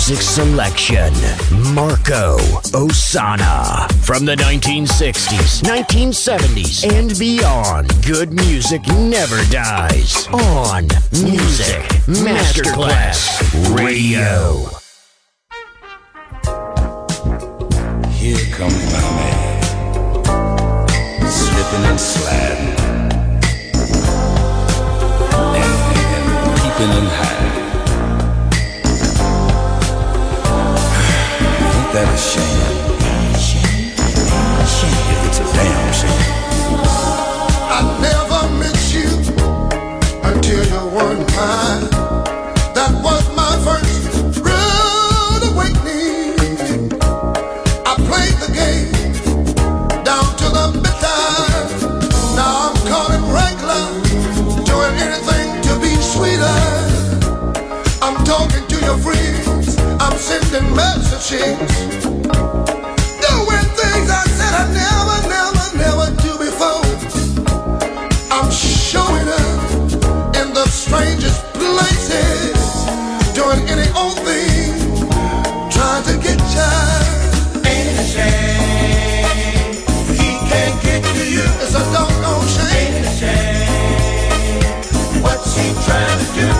Music selection Marco Ossanna. From the 1960s, 1970s, and beyond, good music never dies. On Music Masterclass Radio. Here comes my man, slipping and sliding, and peeping and hiding. That a shame? Shame. It's a damn shame. I never met you until you weren't mine. Sending. Doing things I said I never, never, never do before. I'm showing up in the strangest places, doing any old thing, trying to get you. Ain't a shame he can't get to you? It's a doggone shame. Ain't a shame what's he trying to do?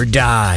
Never dies.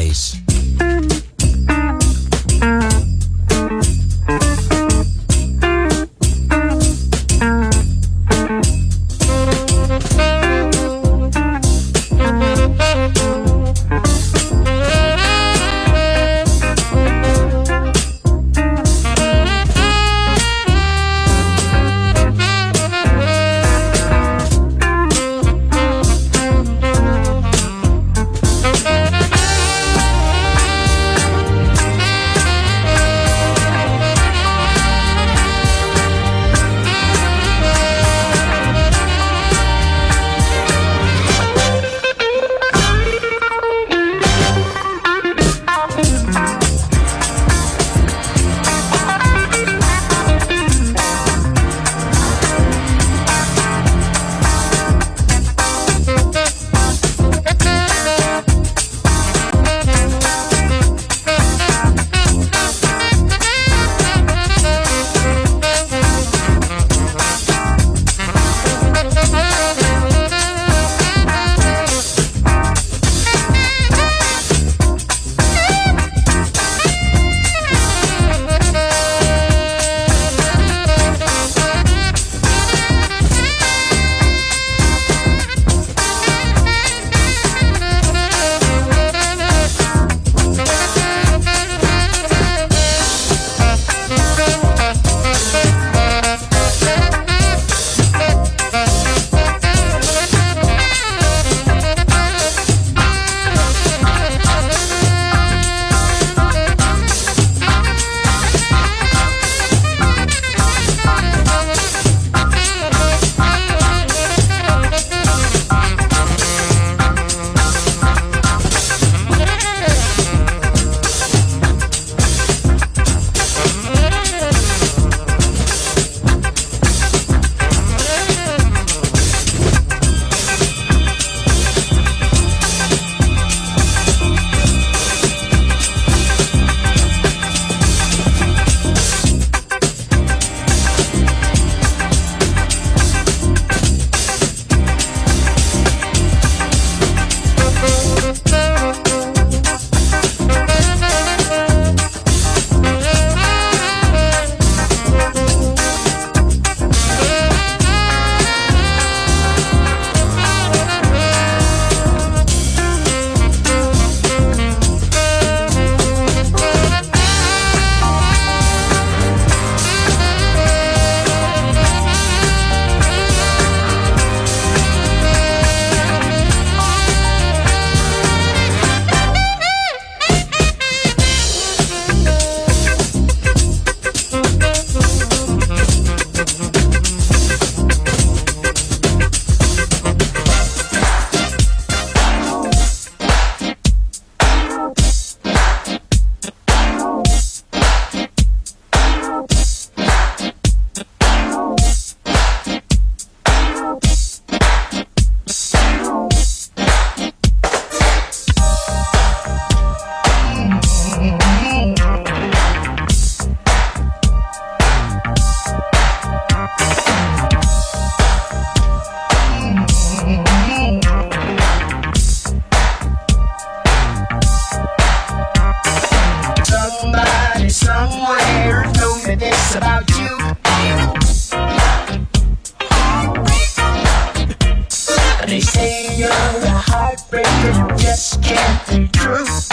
They say you're a heartbreaker, you just can't be true.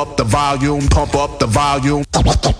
up the volume, pump up the volume.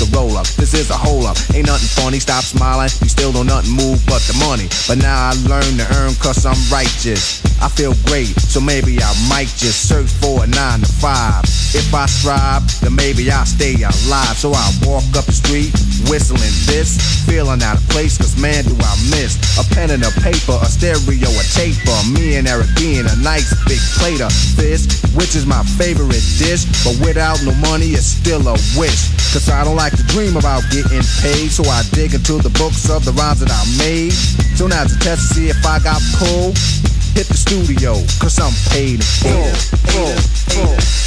This is a hole up. Ain't nothing funny. Stop smiling. You still don't nothing move but the money. But now I learn to earn cause I'm righteous. I feel great, so maybe I might just search for a nine to five. If I strive, then maybe I'll stay alive. So I walk up the street, whistling this, feeling out of place, cause man do I miss a pen and a paper, a stereo, a taper. Me and Eric being a nice big plate of fish, which is my favorite dish. But without no money, it's still a wish. Cause I don't like to dream about getting paid, so I dig into the books of the rhymes that I made. So now it's a test to see if I got pulled, hit the studio, cause I'm paid in full.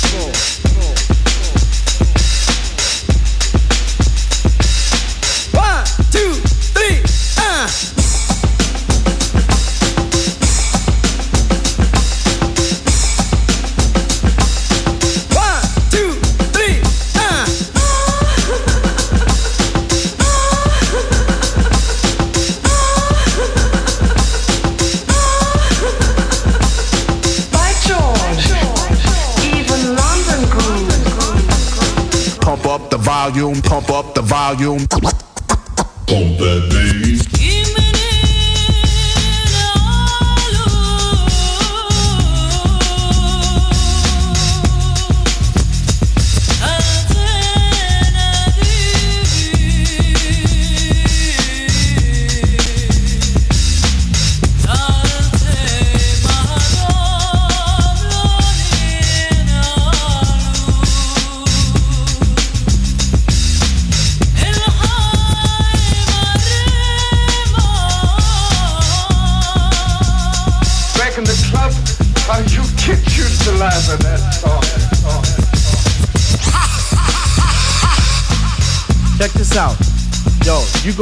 Volume.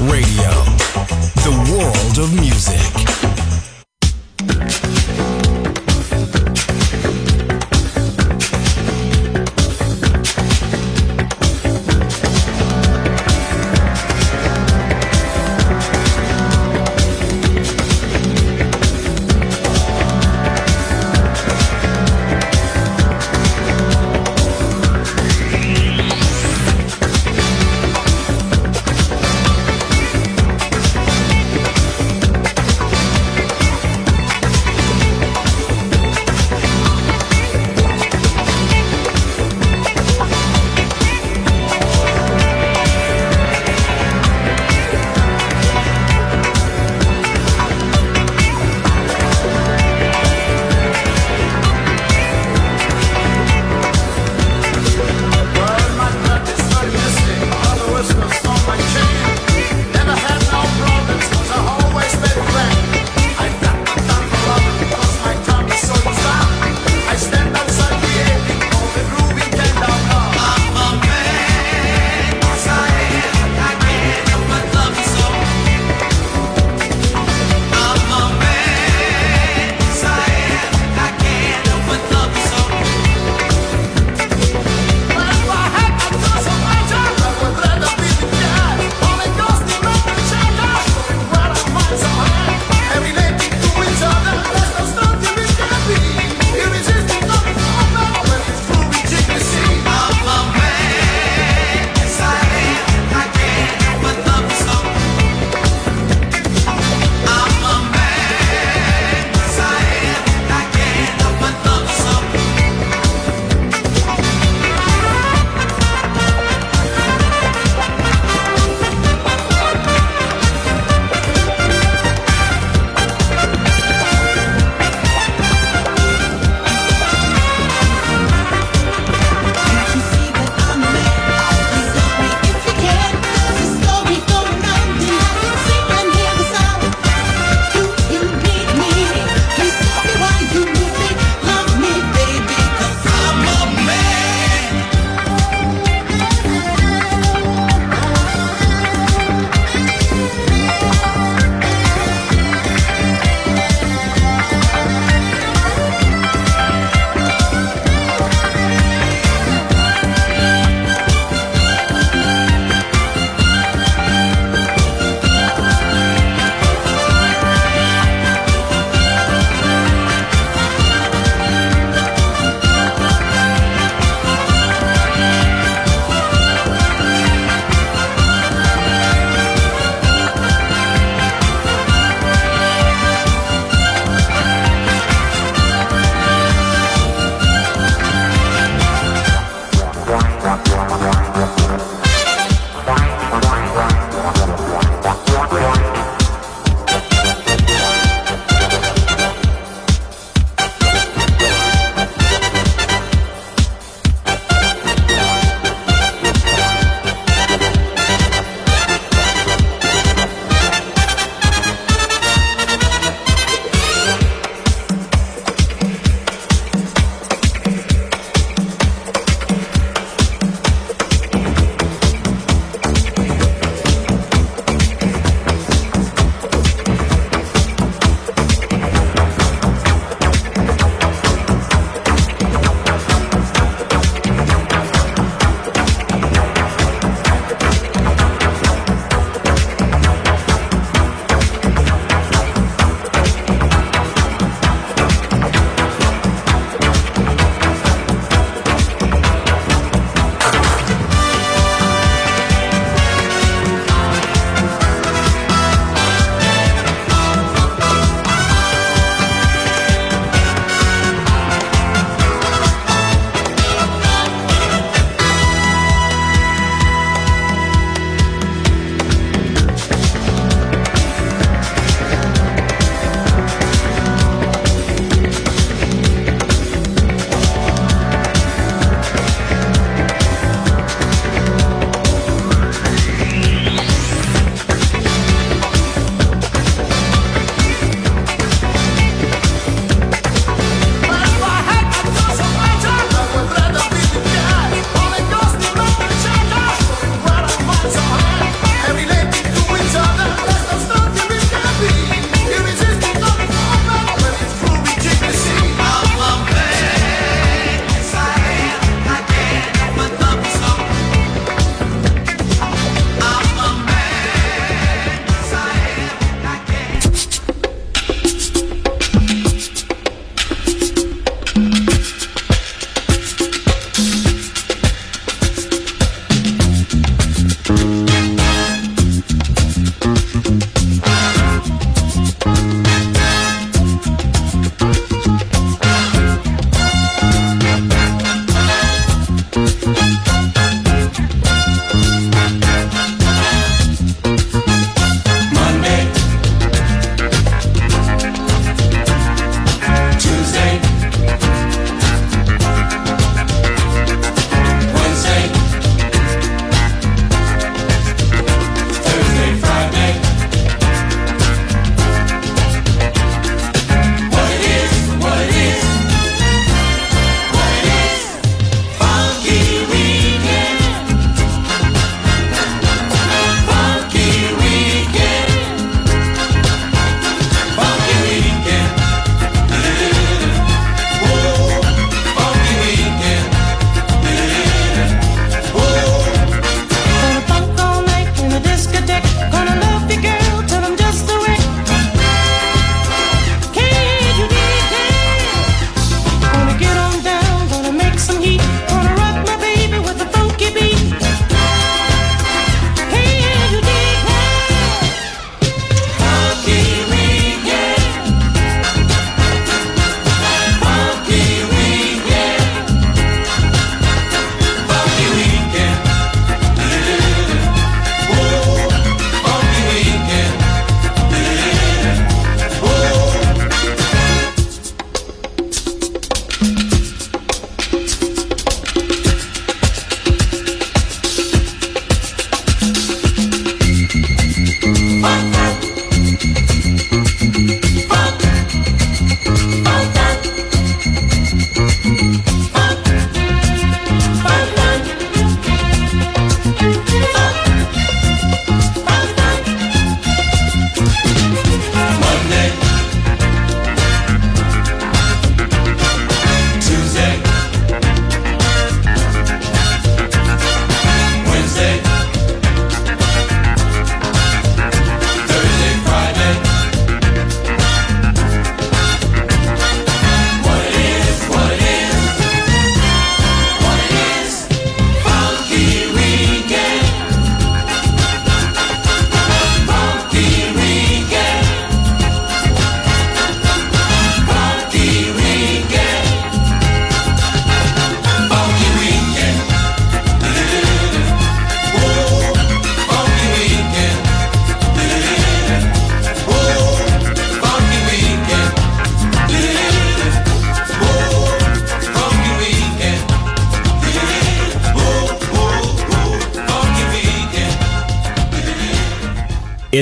Radio,